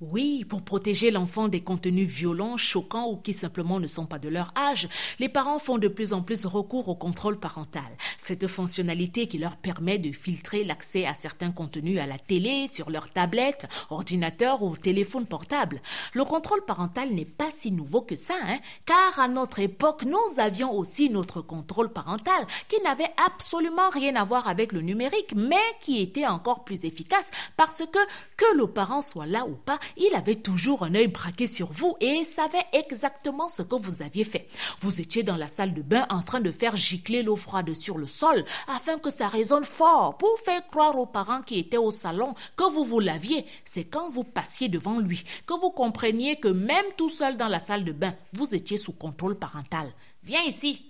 Oui, pour protéger l'enfant des contenus violents, choquants ou qui simplement ne sont pas de leur âge, les parents font de plus en plus recours au contrôle parental. Cette fonctionnalité qui leur permet de filtrer l'accès à certains contenus à la télé, sur leur tablette, ordinateur ou téléphone portable. Le contrôle parental n'est pas si nouveau que ça, hein, car à notre époque, nous avions aussi notre contrôle parental qui n'avait absolument rien à voir avec le numérique, mais qui était encore plus efficace parce que que le parent soit là ou pas, il avait toujours un œil braqué sur vous et savait exactement ce que vous aviez fait. Vous étiez dans la salle de bain en train de faire gicler l'eau froide sur le sol afin que ça résonne fort pour faire croire aux parents qui étaient au salon que vous vous laviez. C'est quand vous passiez devant lui que vous compreniez que même tout seul dans la salle de bain, vous étiez sous contrôle parental. Viens ici.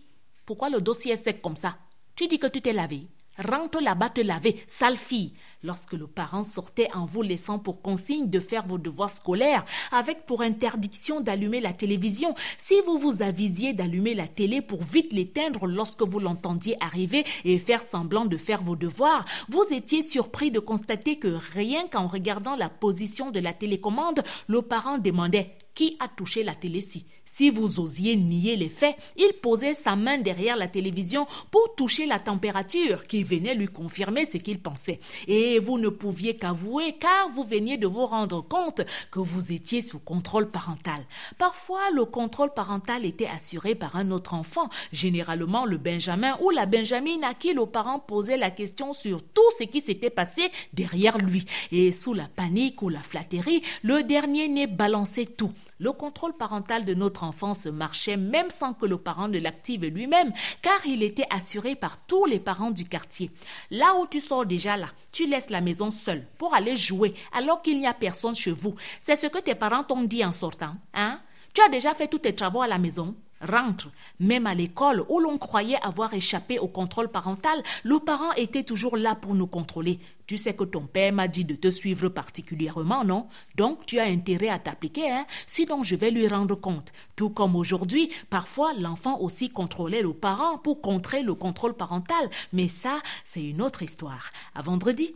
Pourquoi le dossier est sec comme ça? Tu dis que tu t'es lavé. Rentre là-bas te laver, sale fille. Lorsque le parent sortait en vous laissant pour consigne de faire vos devoirs scolaires, avec pour interdiction d'allumer la télévision, si vous vous avisiez d'allumer la télé pour vite l'éteindre lorsque vous l'entendiez arriver et faire semblant de faire vos devoirs, vous étiez surpris de constater que rien qu'en regardant la position de la télécommande, le parent demandait qui a touché la télé-ci. Si vous osiez nier les faits, il posait sa main derrière la télévision pour toucher la température qui venait lui confirmer ce qu'il pensait. Et vous ne pouviez qu'avouer car vous veniez de vous rendre compte que vous étiez sous contrôle parental. Parfois, le contrôle parental était assuré par un autre enfant, généralement le Benjamin ou la Benjamine à qui le parent posait la question sur tout ce qui s'était passé derrière lui. Et sous la panique ou la flatterie, le dernier n'est balancé tout. Le contrôle parental de notre enfant se marchait même sans que le parent ne l'active lui-même, car il était assuré par tous les parents du quartier. Là où tu sors déjà là, tu laisses la maison seule pour aller jouer alors qu'il n'y a personne chez vous. C'est ce que tes parents t'ont dit en sortant, hein? Tu as déjà fait tous tes travaux à la maison rentre. Même à l'école, où l'on croyait avoir échappé au contrôle parental, le parent était toujours là pour nous contrôler. Tu sais que ton père m'a dit de te suivre particulièrement, non? Donc tu as intérêt à t'appliquer, hein? Sinon, je vais lui rendre compte. Tout comme aujourd'hui, parfois l'enfant aussi contrôlait le parent pour contrer le contrôle parental. Mais ça, c'est une autre histoire. À vendredi.